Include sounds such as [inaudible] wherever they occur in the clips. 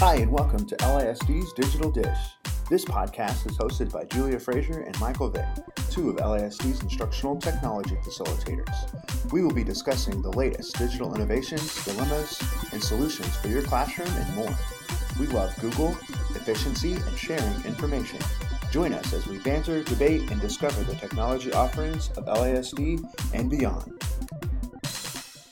Hi, and welcome to LISD's Digital Dish. This podcast is hosted by Julia Frazier and Michael Vick, two of LISD's instructional technology facilitators. We will be discussing the latest digital innovations, dilemmas, and solutions for your classroom and more. We love Google, efficiency, and sharing information. Join us as we banter, debate, and discover the technology offerings of LISD and beyond.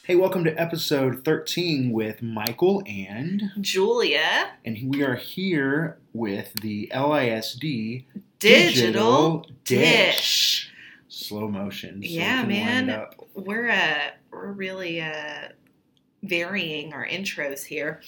Hey, welcome to episode 13 with Michael and Julia. And we are here with the LISD Digital, Dish. Slow motion. so Yeah, man. We're uh we're really uh varying our intros here,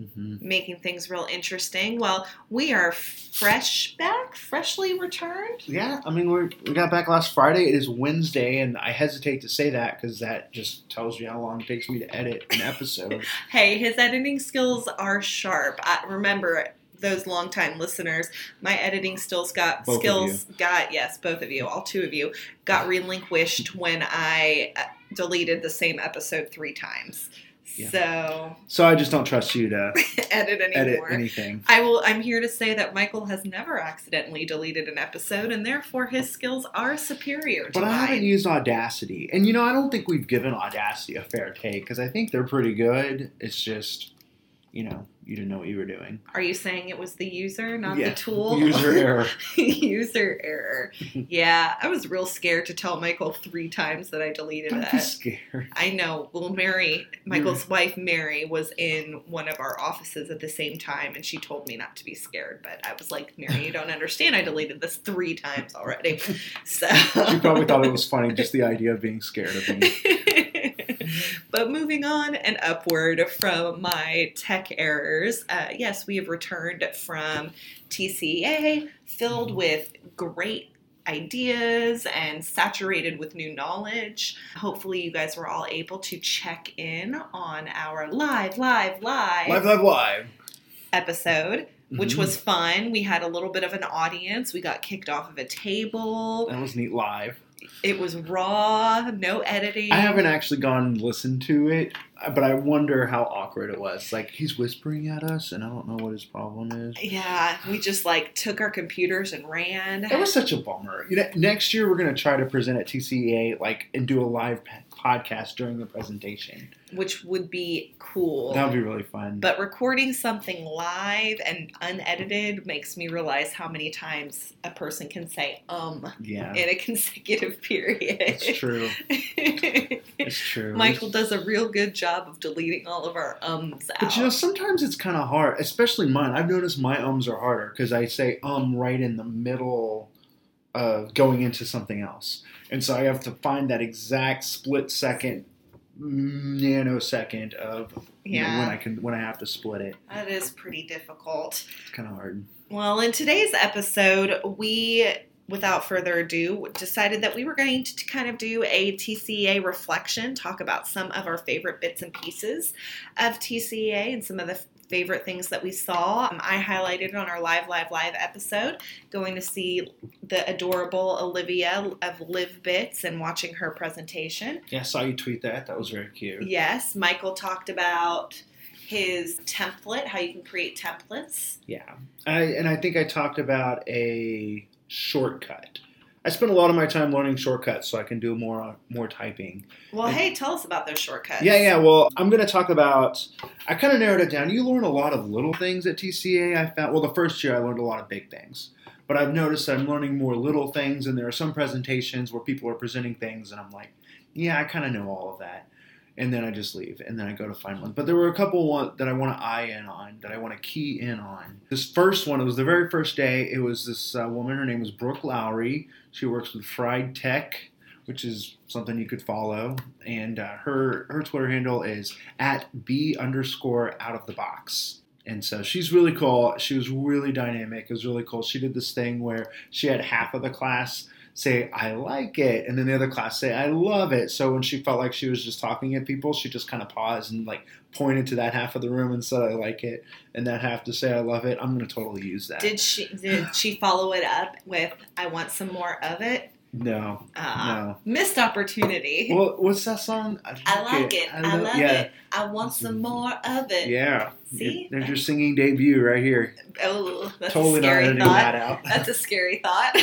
Mhm. making things real interesting. Well, we are fresh back, freshly returned. Yeah, I mean, we're, we got back last Friday. It is Wednesday, and I hesitate to say that because that just tells you how long it takes me to edit an episode. [laughs] Hey, his editing skills are sharp. I, remember those longtime listeners, my editing skills got Both skills got yes, both of you, all two of you got relinquished when I uh, deleted the same episode three times. Yeah. So so I just don't trust you to [laughs] edit edit anything. I will. I'm here to say that Michael has never accidentally deleted an episode, and therefore his skills are superior to But I haven't used Audacity. And you know, I don't think we've given Audacity a fair take because I think they're pretty good. It's just, you know, you didn't know what you were doing. Are you saying it was the user, not Yeah, the tool? [laughs] User error. [laughs] user error. Yeah, I was real scared to tell Michael three times that I deleted Don't be that. scared. I know. Well, Mary, Michael's wife, Mary, was in one of our offices at the same time, and she told me not to be scared. But I was like, Mary, you don't understand. I deleted this three times already. [laughs] So She probably thought it was funny, just the idea of being scared of me. But moving on and upward from my tech errors, uh, yes, we have returned from TCA filled with great ideas and saturated with new knowledge. Hopefully, you guys were all able to check in on our live, live, live, Live, live, live. episode. Which Mhm. was fun. We had a little bit of an audience. We got kicked off of a table. That was neat live. It was raw, no editing. I haven't actually gone and listened to it, but I wonder how awkward it was. Like he's whispering at us, and I don't know what his problem is. Yeah, we just like took our computers and ran. It was such a bummer. You know, next year we're gonna try to present at TCEA, like, and do a live podcast during the presentation. which would be cool. That would be really fun. but recording something live and unedited makes me realize how many times a person can say um yeah, in a [laughs] consecutive period. it's true. [laughs] It's true. Michael does a real good job of deleting all of our ums out. But you know, sometimes it's kind of hard, especially mine. I've noticed my ums are harder because I say um right in the middle of going into something else, and so I have to find that exact split second, nanosecond of you know, when I can when I have to split it. that is pretty difficult. It's kind of hard. Well, in today's episode, we, without further ado, decided that we were going to kind of do a TCA reflection, talk about some of our favorite bits and pieces of TCA and some of the favorite things that we saw. Um, I highlighted on our Live, Live, Live episode going to see the adorable Olivia of Live Bits and watching her presentation. Yeah, I saw you tweet that. That was very cute. Yes, Michael talked about his template, how you can create templates. Yeah, I, and I think I talked about a shortcut. I spend a lot of my time learning shortcuts so I can do more more typing. Well, hey, tell us about those shortcuts. Yeah, yeah. Well, I'm going to talk about. I kind of narrowed it down. You learn a lot of little things at TCA. I found. Well, the first year I learned a lot of big things, but I've noticed I'm learning more little things. And there are some presentations where people are presenting things, and I'm like, yeah, I kind of know all of that. And then I just leave, and then I go to find one. But there were a couple one that I want to eye in on, that I want to key in on. This first one, it was the very first day. It was this uh, woman. Her name was Brooke Lowry. She works with Fried Tech, which is something you could follow. And uh, her her Twitter handle is at b underscore out of the box. And so she's really cool. She was really dynamic. It was really cool. She did this thing where she had half of the class say I like it, and then the other class say I love it. So when she felt like she was just talking at people, she just kind of paused and like pointed to that half of the room and said I like it, and that half to say I love it. I'm gonna totally use that. Did she did she follow it up with "I want some more of it"? No, Uh, no. Missed opportunity. Well, what's that song? I like it. I, know- love yeah. it. I want some more of it. Yeah. See? There's your singing debut right here. Oh, that's totally a not scary editing thought. that out. [laughs] That's a scary thought.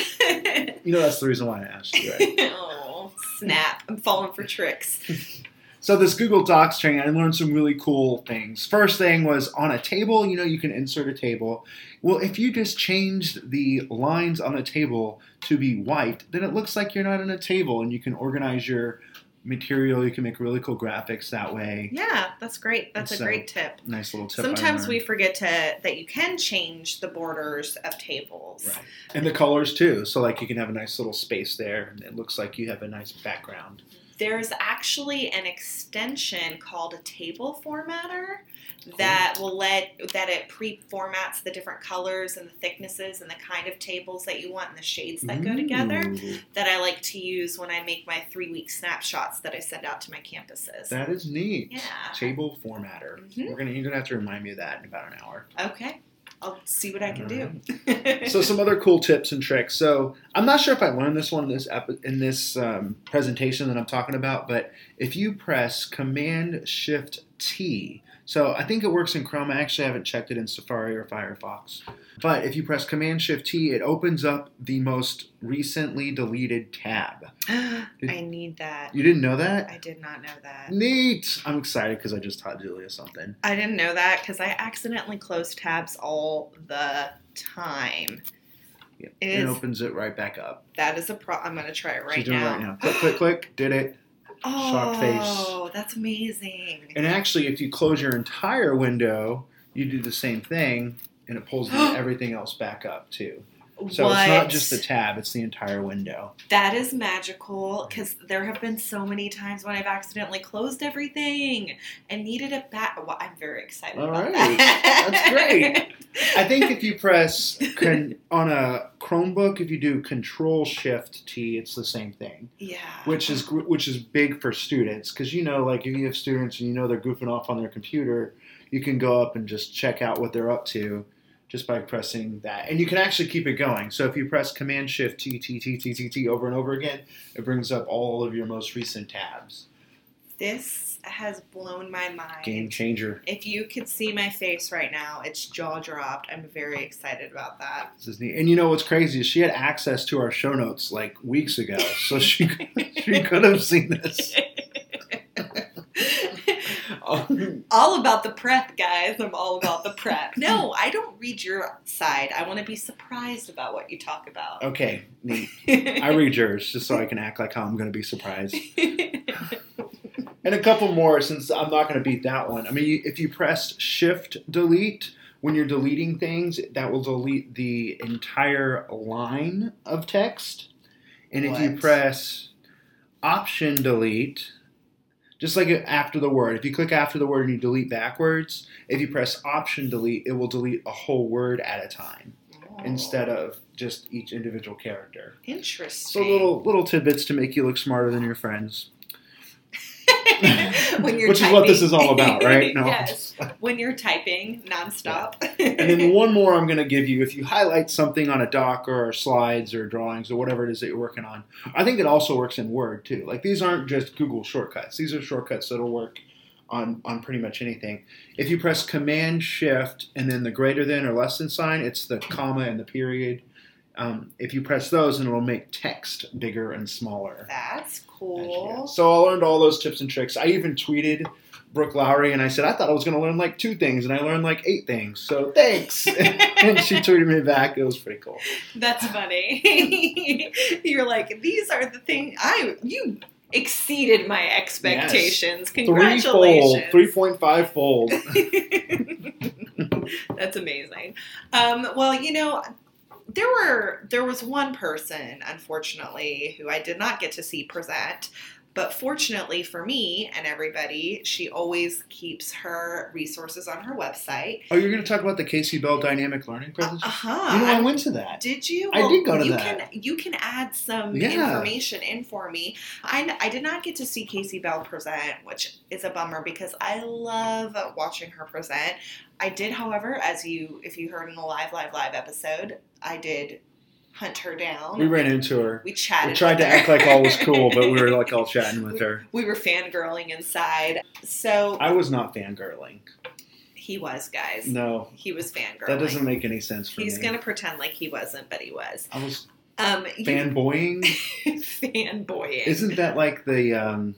you know that's the reason why I asked you, right? [laughs] oh, snap. I'm falling for tricks. [laughs] So this Google Docs training, I learned some really cool things. First thing was on a table, you know, you can insert a table. Well, if you just changed the lines on a table to be white, then it looks like you're not on a table and you can organize your material. You can make really cool graphics that way. Yeah, that's great. That's a great tip. Nice little tip. Sometimes we forget to that you can change the borders of tables. Right. And the colors too. So like you can have a nice little space there and it looks like you have a nice background. There's actually an extension called a table formatter that will let that it pre-formats the different colors and the thicknesses and the kind of tables that you want and the shades that go together that I like to use when I make my three week snapshots that I send out to my campuses. That is neat. Yeah. Table formatter. Mhm. We're gonna you're gonna have to remind me of that in about an hour. Okay. I'll see what I can do. [laughs] so some other cool tips and tricks. So I'm not sure if I learned this one in this epi- in this um, presentation that I'm talking about, but if you press Command Shift T, so I think it works in Chrome. I actually haven't checked it in Safari or Firefox. But if you press Command Shift T, it opens up the most recently deleted tab. [gasps] I need that. You didn't know that? I did not know that. Neat. I'm excited because I just taught Julia something. I didn't know that because I accidentally close tabs all the time. Yep. It It is- opens it right back up. That is a pro. I'm gonna try it right She's doing now. it right now. Click, click, click. Did it. Shocked face. Oh, that's amazing. And actually, if you close your entire window, you do the same thing, and it pulls [gasps] everything else back up too. So what? it's not just the tab; it's the entire window. That is magical because there have been so many times when I've accidentally closed everything and needed it back. Well, I'm very excited All about right. that. That's great. [laughs] I think if you press con- on a Chromebook, if you do Control Shift T, it's the same thing, yeah. which is which is big for students because you know, like if you have students and you know they're goofing off on their computer, you can go up and just check out what they're up to just by pressing that, and you can actually keep it going. So if you press Command Shift T T T T T T over and over again, it brings up all of your most recent tabs. This has blown my mind. Game changer. If you could see my face right now, it's jaw dropped. I'm very excited about that. This is neat. And you know what's crazy is she had access to our show notes like weeks ago, so she [laughs] she could have seen this. [laughs] [laughs] Um, all about the prep, guys. I'm all about the prep. [laughs] No, I don't read your side. I want to be surprised about what you talk about. okay, neat. [laughs] I read yours just so I can act like how I'm going to be surprised. [laughs] And a couple more since I'm not going to beat that one. I mean, if you press Shift Delete when you're deleting things, that will delete the entire line of text. And if you press Option Delete, just like after the word, if you click after the word and you delete backwards, if you press Option Delete, it will delete a whole word at a time oh. instead of just each individual character. Interesting. So little little tidbits to make you look smarter than your friends. [laughs] when you're Which is what this is all about, right? [laughs] No. yes. [laughs] When you're typing nonstop. And then one more I'm going to give you. If you highlight something on a doc or slides or drawings or whatever it is that you're working on, I think it also works in Word too. Like these aren't just Google shortcuts. These are shortcuts that'll work on on pretty much anything. If you press Command Shift and then the greater than or less than sign, it's the comma and the period. Um, if you press those, then it'll make text bigger and smaller. That's cool. So I learned all those tips and tricks. I even tweeted Brooke Lowry and I said I thought I was going to learn like two things, and I learned like eight things. So thanks. [laughs] and she tweeted me back. It was pretty cool. That's funny. [laughs] You're like, these are the things I you exceeded my expectations. Threefold, Congratulations. three point five fold. [laughs] That's amazing. Um, well, you know, there were there was one person, unfortunately, who I did not get to see present. But fortunately for me and everybody, she always keeps her resources on her website. Oh, you're going to talk about the Kasey Bell dynamic learning Presentation? Uh huh. you know, I went to that. Did you? I did go to you that. Can, you can add some Yeah. information in for me. I, I did not get to see Kasey Bell present, which is a bummer because I love watching her present. I did, however, as you if you heard in the live live live episode, I did hunt her down. We ran into her. We chatted. We tried to her. act like all was cool, but we were [laughs] like all chatting with her. We were fangirling inside. So I was not fangirling. he was, guys. No, He was fangirling. that doesn't make any sense for He's me. gonna pretend like he wasn't, but he was. I was Um, fanboying. [laughs] fanboying. Isn't that like the um,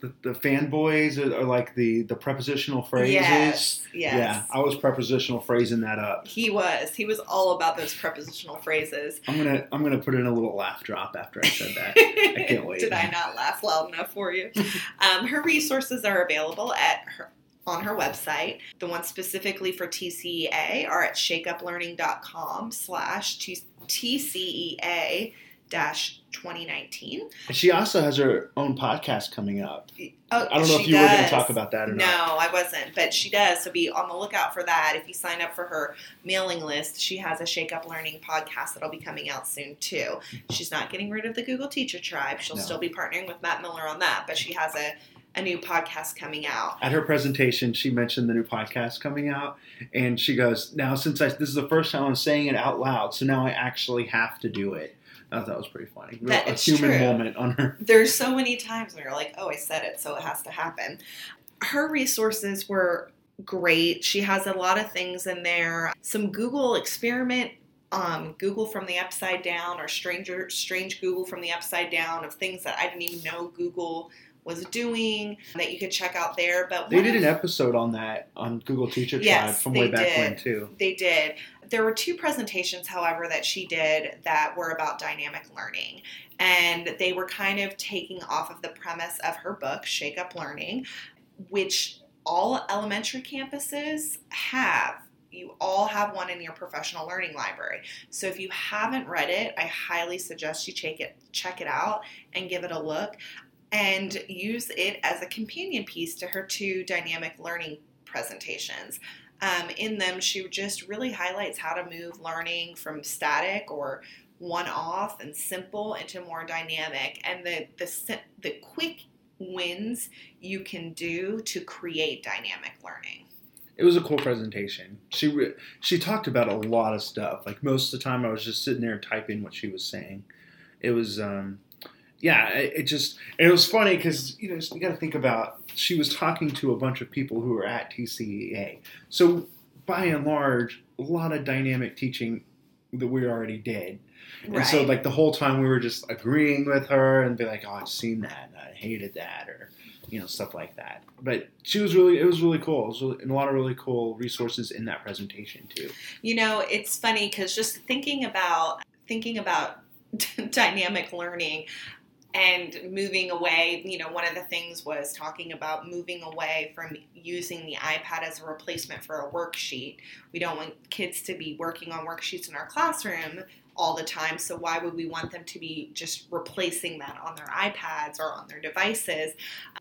the, the fanboys are, are like the the prepositional phrases? Yes. Yes. Yeah, I was prepositional phrasing that up. He was. He was all about those prepositional phrases. I'm gonna I'm gonna put in a little laugh drop after I said that. I can't [laughs] wait. Did I not laugh loud enough for you? [laughs] um, her resources are available at her on her website. The ones specifically for TCEA are at shakeuplearning.com slash TCEA 2019. And she also has her own podcast coming up. Oh, I don't know if you were going to talk about that or No, not. I wasn't, but she does. So be on the lookout for that. If you sign up for her mailing list, she has a Shake Up Learning podcast that'll be coming out soon too. She's not getting rid of the Google Teacher Tribe. She'll No. still be partnering with Matt Miller on that, but she has a, a new podcast coming out. At her presentation, she mentioned the new podcast coming out, and she goes, "Now, since I, this is the first time I'm saying it out loud, so now I actually have to do it." I thought that was pretty funny. That a human true. moment on her. There's so many times where you're like, oh, I said it, so it has to happen. Her resources were great. She has a lot of things in there. Some Google experiment, um, Google from the upside down, or stranger strange Google from the upside down of things that I didn't even know Google was doing that you could check out there. But They did an episode on that on Google Teacher Tribe from way back did. when too. They did. There were two presentations, however, that she did that were about dynamic learning. And they were kind of taking off of the premise of her book, Shake Up Learning, which all elementary campuses have. You all have one in your professional learning library. So if you haven't read it, I highly suggest you check it check it out and give it a look and use it as a companion piece to her two dynamic learning presentations. Um, in them, she just really highlights how to move learning from static or one off and simple into more dynamic and the, the, the quick wins you can do to create dynamic learning. It was a cool presentation. She she talked about a lot of stuff. Like most of the time, I was just sitting there typing what she was saying. It was, um, yeah, it, it just and it was funny because you know you got to think about she was talking to a bunch of people who were at TCEA. So by and large, a lot of dynamic teaching that we already did. And so like the whole time we were just agreeing with her and be like, "Oh, I've seen that. And I hated that," or you know stuff like that. But she was really, it was really cool. It was really, and a lot of really cool resources in that presentation too. You know, it's funny because just thinking about thinking about [laughs] dynamic learning and moving away, you know, one of the things was talking about moving away from using the iPad as a replacement for a worksheet. We don't want kids to be working on worksheets in our classroom all the time, so why would we want them to be just replacing that on their iPads or on their devices?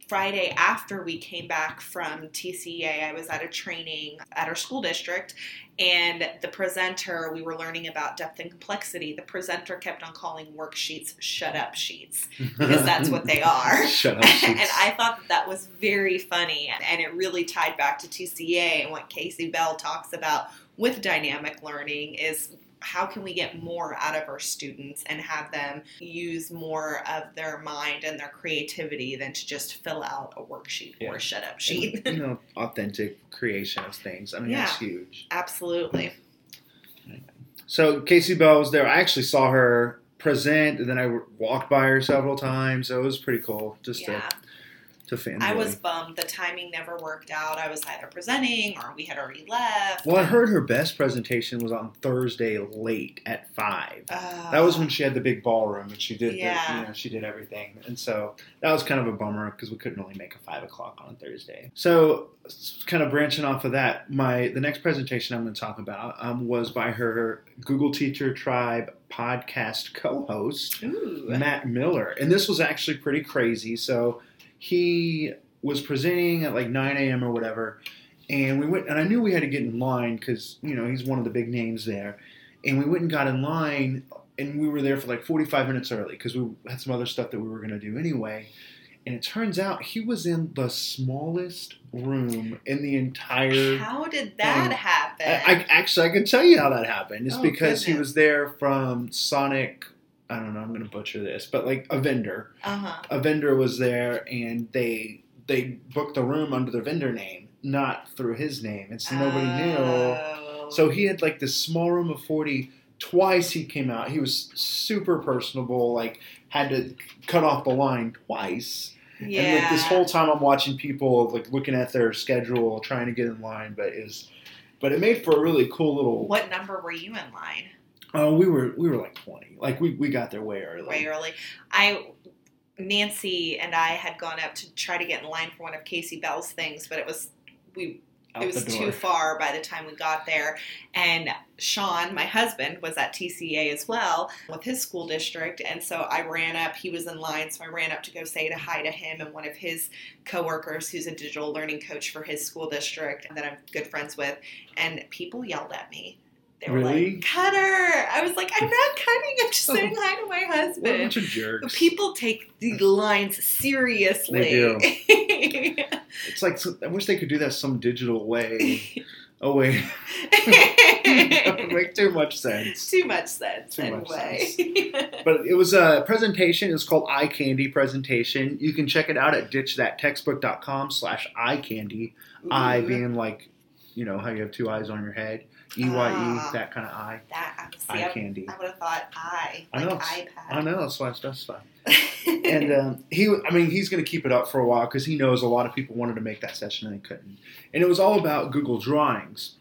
Friday after we came back from TCEA, I was at a training at our school district and the presenter, we were learning about depth and complexity. The presenter kept on calling worksheets shut up sheets because that's what they [laughs] are. Shut up. [laughs] sheets. and. I thought that, that was very funny and, and it really tied back to TCA and what Kasey Bell talks about with dynamic learning is how can we get more out of our students and have them use more of their mind and their creativity than to just fill out a worksheet or a shut up sheet. And, you know, authentic creation of things. I mean, that's huge. Absolutely. So Kasey Bell was there. I actually saw her present, and then I walked by her several times. So it was pretty cool just Yeah. to to fanboy. I was bummed the timing never worked out. I was either presenting or we had already left. Well, I heard her best presentation was on Thursday late at five. Uh, That was when she had the big ballroom and she did, Yeah. the, you know, she did everything, and so that was kind of a bummer because we couldn't really make a five o'clock on a Thursday. So, kind of branching off of that, my the next presentation I'm going to talk about um, was by her Google Teacher Tribe podcast co-host Ooh. Matt Miller, and this was actually pretty crazy. So he was presenting at like 9 a.m. or whatever, and we went, and I knew we had to get in line because you know he's one of the big names there, and we went and got in line, and we were there for like 45 minutes early because we had some other stuff that we were going to do anyway. And it turns out he was in the smallest room in the entire How did that Um, happen? I, I actually I can tell you how that happened. It's Oh, because he was there from Sonic. I don't know. I'm going to butcher this, but like a vendor. uh huh. A vendor was there, and they they booked the room under the vendor name, not through his name, and so nobody knew. Oh. So he had like this small room of 40. Twice he came out. He was super personable. Like had to cut off the line twice. yeah. And like this whole time I'm watching people like looking at their schedule, trying to get in line, but is but it made for a really cool little. what number were you in line? Oh, we were we were like 20. Like we, we got there way early. Way early. I Nancy and I had gone up to try to get in line for one of Kasey Bell's things, but it was we Out it was too far by the time we got there. And Sean, my husband, was at TCA as well with his school district. And so I ran up. He was in line, so I ran up to go say to hi to him and one of his coworkers, who's a digital learning coach for his school district that I'm good friends with. And people yelled at me. They were Really? like, "Cutter!" I was like, "I'm not cutting. I'm just saying hi to my [laughs] What a husband." bunch of jerks. People take the lines seriously. They do. [laughs] It's like I wish they could do that some digital way. [laughs] Oh wait, make too much sense. Too much sense, Too much anyway. But it was a presentation. It's called Eye Candy Presentation. You can check it out at ditchthattextbook.com slash eye candy. Eye being like, you know, how you have two eyes on your head. E Y Ah. E, that kind of eye. that. See, Eye I, candy. I would have thought I, I like know. iPad. I know, that's why I specified. [laughs] and um, he, I mean, he's going to keep it up for a while because he knows a lot of people wanted to make that session and they couldn't. And it was all about Google Drawings.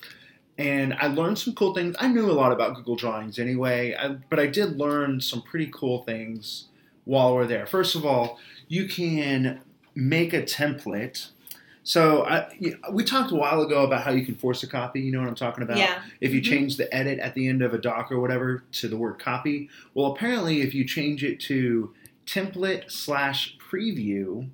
And I learned some cool things. I knew a lot about Google Drawings anyway, I, but I did learn some pretty cool things while we're there. First of all, you can make a template. So I, we talked a while ago about how you can force a copy. You know what I'm talking about? yeah. if you Mhm. change the edit at the end of a doc or whatever to the word copy. Well, apparently, if you change it to template slash preview,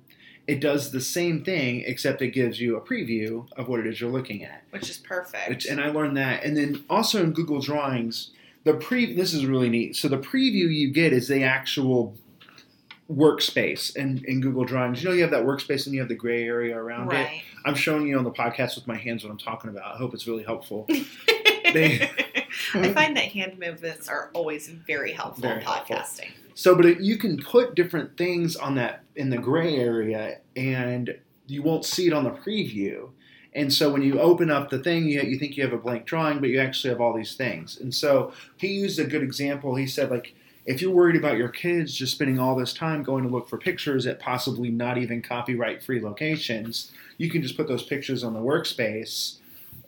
it does the same thing except it gives you a preview of what it is you're looking at. Which is perfect. Which, and I learned that. And then also in Google Drawings, the pre this is really neat. So the preview you get is the actual workspace in, in Google Drawings. You know, you have that workspace and you have the gray area around it. I'm showing you on the podcast with my hands what I'm talking about. I hope it's really helpful. [laughs] They- I hmm. find that hand movements are always very helpful Very in helpful. podcasting. So, but it, you can put different things on that in the gray area, and you won't see it on the preview. And so, when you open up the thing, you, you think you have a blank drawing, but you actually have all these things. And so, he used a good example. He said, like, if you're worried about your kids just spending all this time going to look for pictures at possibly not even copyright free locations, you can just put those pictures on the workspace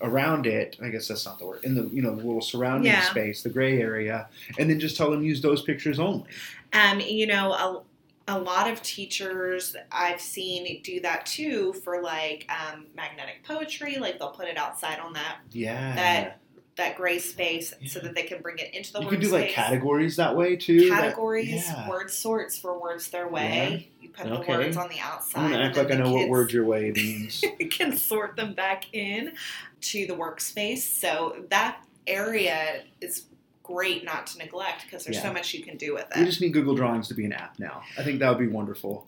around it. I guess that's not the word in the you know the little surrounding Yeah. space, the gray area, and then just tell them use those pictures only. Um, you know, a, a lot of teachers I've seen do that too for like um, magnetic poetry. Like they'll put it outside on that Yeah. That that gray space so that they can bring it into the workspace. you workspace. could do like categories that way too. that- Categories, yeah. word sorts for words their way. You put the words on the outside. I'm gonna act like I know what word your way [laughs] means. You can sort them back in to the workspace. So that area is great not to neglect because there's Yeah. so much you can do with it we just need Google Drawings to be an app now. I think that would be wonderful.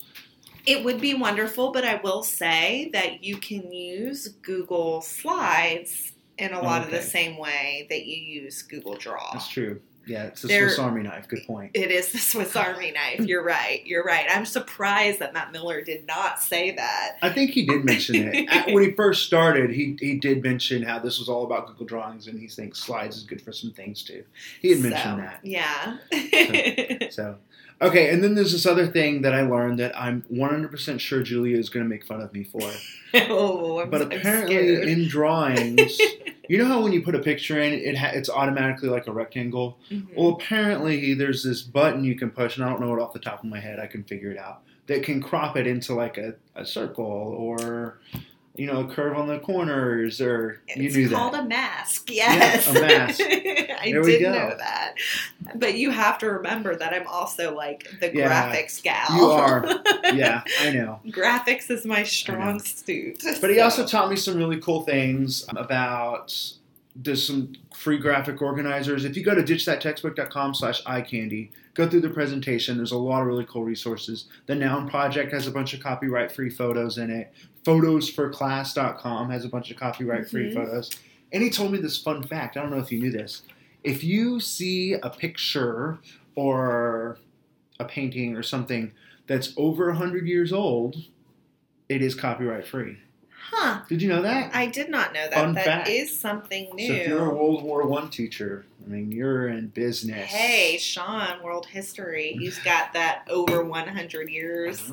It would be wonderful, but I will say that you can use Google Slides in a oh, lot of the same way that you use Google Draw. That's true. Yeah, it's a There- Swiss Army knife. Good point. It is the Swiss [laughs] Army knife. You're right. You're right. I'm surprised that Matt Miller did not say that. I think he did mention it [laughs] when he first started. He he did mention how this was all about Google Drawings, and he thinks slides is good for some things too. He had mentioned So, that. Yeah. So, [laughs] okay, and then there's this other thing that I learned that I'm 100% sure Julia is going to make fun of me for. [laughs] oh, I'm, But apparently, scared. in drawings, [laughs] you know how when you put a picture in, it ha- it's automatically like a rectangle. Mhm. Well, apparently, there's this button you can push, and I don't know it off the top of my head. I can figure it out. That can crop it into like a, a circle or, you know, a curve on the corners, or you do that. it's called a mask. Yes, a mask. [laughs] I There we did go. know that, but you have to remember that I'm also like the Yeah, graphics gal. you are. [laughs] yeah, I know. graphics is my strong suit. But he also taught me some really cool things about there's some free graphic organizers. If you go to ditchthattextbook.com slash iCandy, go through the presentation. There's a lot of really cool resources. The Noun Project has a bunch of copyright free photos in it. Photosforclass.com has a bunch of copyright free Mhm. photos. And he told me this fun fact. I don't know if you knew this. If you see a picture or a painting or something that's over 100 years old, it is copyright free. Huh. Did you know that? I did not know that. Fun That is fact. something new. So if you're a World War One teacher, I mean, you're in business. Hey, Sean, world history. He's got that over 100 years.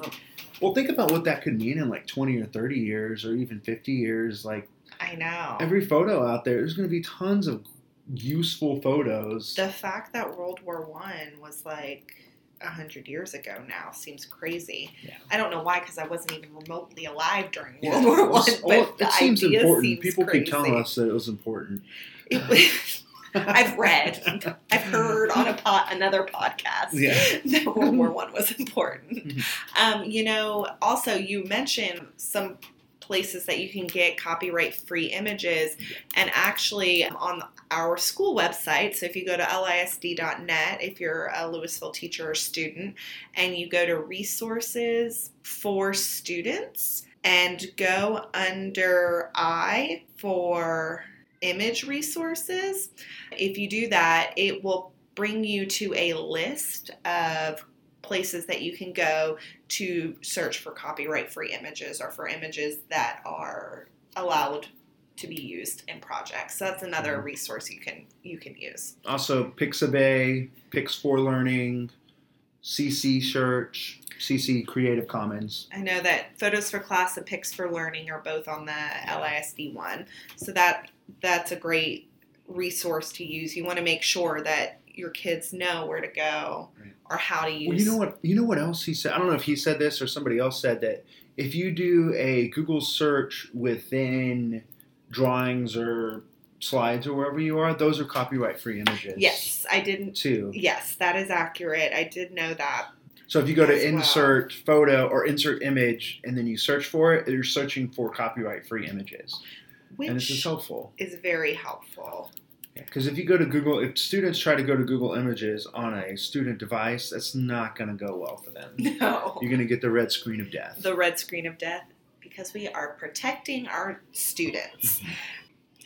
Well, think about what that could mean in like 20 or 30 years or even 50 years. Like I know. every photo out there, there's going to be tons of useful photos. the fact that World War One was like a hundred years ago now seems crazy. Yeah. I don't know why, because I wasn't even remotely alive during Yeah. World War One. But it seems important. seems People crazy. keep telling us that it was important. It [laughs] was- I've read, I've heard on a pot, another podcast Yeah. [laughs] that World War One was important. Mhm. Um, you know, also you mentioned some places that you can get copyright free images, and actually um, on our school website. So if you go to lisd.net, if you're a Lewisville teacher or student, and you go to resources for students and go under I for image resources, if you do that, it will bring you to a list of places that you can go to search for copyright free images or for images that are allowed to be used in projects. So that's another Mhm. resource you can you can use. Also, Pixabay, Pics for Learning, CC Search, CC Creative Commons. I know that Photos for Class and Pics for Learning are both on the LISD one. So that that's a great resource to use. You want to make sure that your kids know where to go Right. Or how to use Well, you know what? You know what else he said? I don't know if he said this or somebody else said that if you do a Google search within drawings or slides or wherever you are, those are copyright free images. Yes, I didn't Too. Yes, that is accurate. I did know that. So if you go to As well. insert photo or insert image and then you search for it, you're searching for copyright free images. and this is helpful. is very helpful. Because if you go to Google, if students try to go to Google Images on a student device, that's not going to go well for them. [laughs] No. You're going to get the red screen of death. the red screen of death because we are protecting our students. Mm-hmm.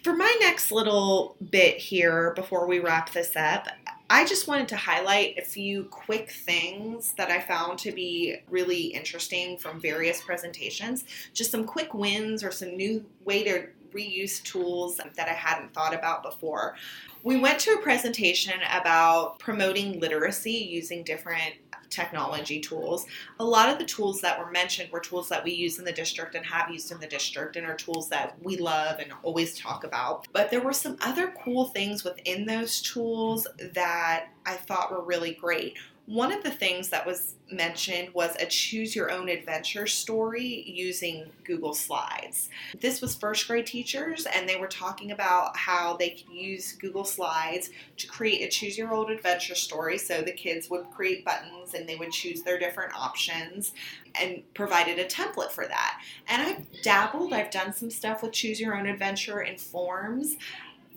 For my next little bit here before we wrap this up, I just wanted to highlight a few quick things that I found to be really interesting from various presentations. Just some quick wins or some new way to reuse tools that I hadn't thought about before. We went to a presentation about promoting literacy using different technology tools a lot of the tools that were mentioned were tools that we use in the district and have used in the district and are tools that we love and always talk about. But there were some other cool things within those tools that I thought were really great. One of the things that was mentioned was a choose your own adventure story using Google Slides. This was first grade teachers, and they were talking about how they could use Google Slides to create a choose your own adventure story. So the kids would create buttons and they would choose their different options and provided a template for that. And I've dabbled, I've done some stuff with choose your own adventure in forms.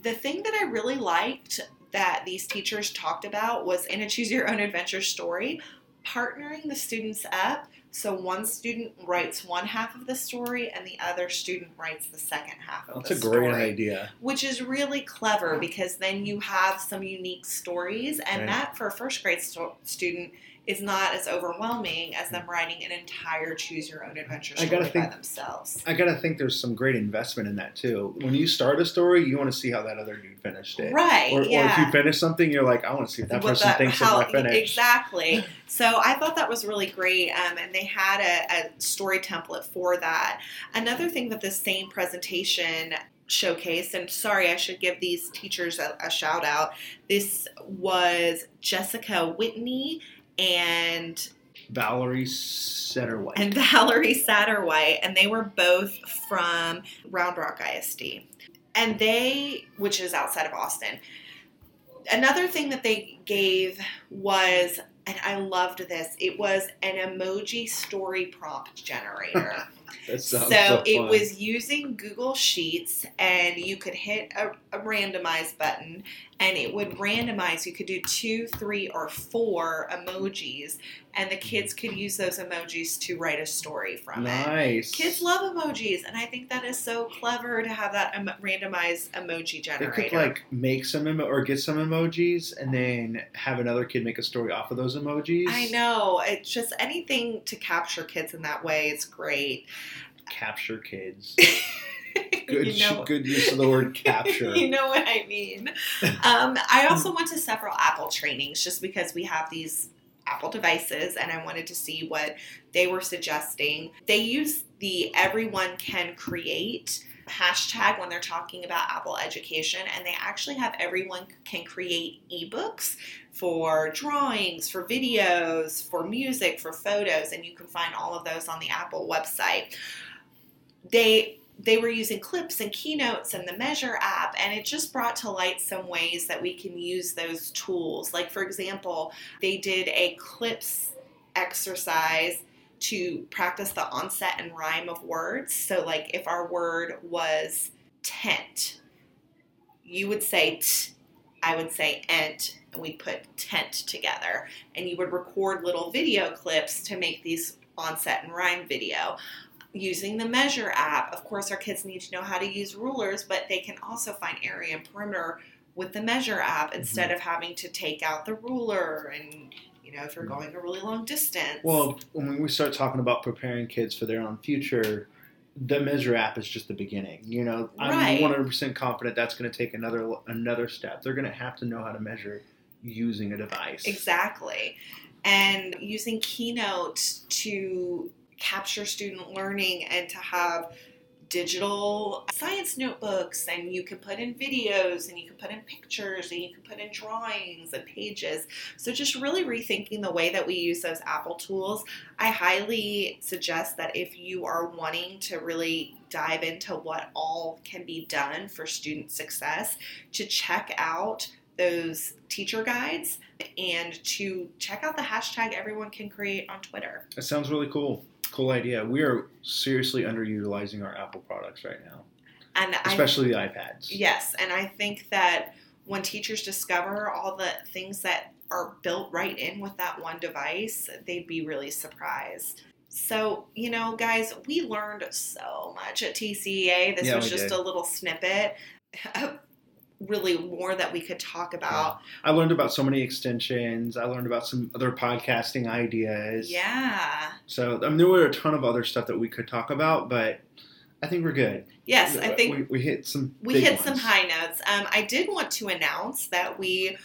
The thing that I really liked that these teachers talked about was in a choose your own adventure story, partnering the students up so one student writes one half of the story and the other student writes the second half of That's the story. That's a great idea. which is really clever because then you have some unique stories, and Right. that for a first grade stu- student is not as overwhelming as them writing an entire choose your own adventure story I gotta by think- themselves. I gotta think there's some great investment in that too. When you start a story, you want to see how that other dude finished it. Right? Or, or if you finish something, you're like, I want to see what that What person the- thinks how- of my finish. Exactly. [laughs] So I thought that was really great, um, and they had a, a story template for that. Another thing that this same presentation showcased, and sorry, I should give these teachers a, a shout out. This was Jessica Whitney and Valerie Satterwhite. and [laughs] Valerie Satterwhite, and they were both from Round Rock ISD. And they, which is outside of Austin. Another thing that they gave was and I loved this. It was an emoji story prompt generator. [laughs] So so, it was using Google Sheets, and you could hit a, a randomize button, and it would randomize. You could do two, three, or four emojis, and the kids could use those emojis to write a story from it. nice. Kids love emojis, and I think that is so clever to have that em- randomized emoji generator. They could like make some emo- or get some emojis and then have another kid make a story off of those emojis. I know. It's just anything to capture kids in that way It's great. Capture kids. [laughs] Good, you know, good use of the word [laughs] capture. you know what I mean. [laughs] Um, I also went to several Apple trainings just because we have these Apple devices and I wanted to see what they were suggesting. They use the everyone can create hashtag when they're talking about Apple education, and they actually have everyone can create ebooks for drawings, for videos, for music, for photos, and you can find all of those on the Apple website. They they were using clips and keynotes and the measure app and it just brought to light some ways that we can use those tools. Like for example they did a clips exercise to practice the onset and rime of words. So like if our word was tent you would say t i would say ent and we'd put tent together. And you would record little video clips to make these onset and rime video using the measure app. Of course, our kids need to know how to use rulers, but they can also find area and perimeter with the measure app mm-hmm. instead of having to take out the ruler and you know if you're going a really long distance. Well, when we start talking about preparing kids for their own future, the Measure app is just the beginning. You know, Right. I'm 100% confident that's going to take another another step. They're going to have to know how to measure using a device. Exactly. And using Keynote to capture student learning and to have digital science notebooks and you can put in videos and you can put in pictures and you can put in drawings and pages. So just really rethinking the way that we use those Apple tools. I highly suggest that if you are wanting to really dive into what all can be done for student success, to check out those teacher guides and to check out the hashtag everyone can create on Twitter. That sounds really cool. Cool idea. We are seriously underutilizing our Apple products right now, And I especially the iPads. yes, and I think that when teachers discover all the things that are built right in with that one device, they'd be really surprised. So, you know, guys, we learned so much at TCEA. This Yeah, was just did. a little snippet. [laughs] Really, more that we could talk about. I learned about so many extensions. I learned about some other podcasting ideas. Yeah. So I mean, there were a ton of other stuff that we could talk about, but I think we're good. Yes, I think we, we hit some. we hit some high notes. Um, I did want to announce that we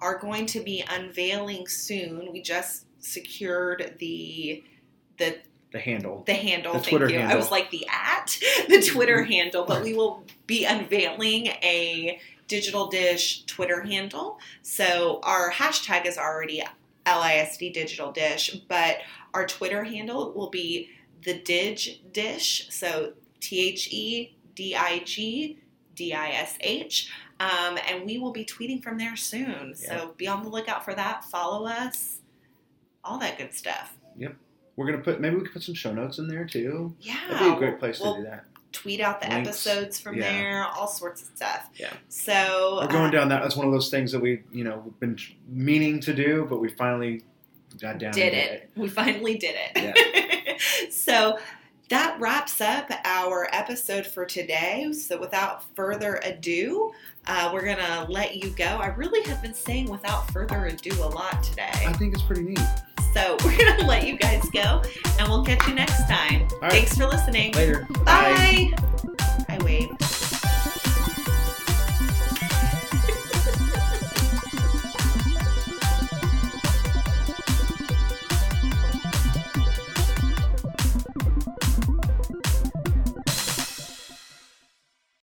are going to be unveiling soon. We just secured the the The handle. the handle. The thank Twitter you. I was like the at [laughs] the Twitter [laughs] handle, but we will be unveiling a digital dish Twitter handle. So our hashtag is already LISD digital dish, but our Twitter handle will be the dig dish. So T H E D I G D I S H. Um, and we will be tweeting from there soon. So be on the lookout for that. Follow us, all that good stuff. Yep. We're gonna put maybe we could put some show notes in there too. Yeah. That'd be a great place we'll to do that. Tweet out the Links. episodes from Yeah. there, all sorts of stuff. Yeah. So We're going uh, down that. That's one of those things that we, you know, we've been meaning to do, but we finally got down. did and it. We finally did it. Yeah. [laughs] so that wraps up our episode for today. So without further ado, uh, we're gonna let you go. I really have been saying without further ado a lot today. I think it's pretty neat. So [laughs] we're gonna let you guys go, and we'll catch you next time. right. Thanks for listening. Later. Bye.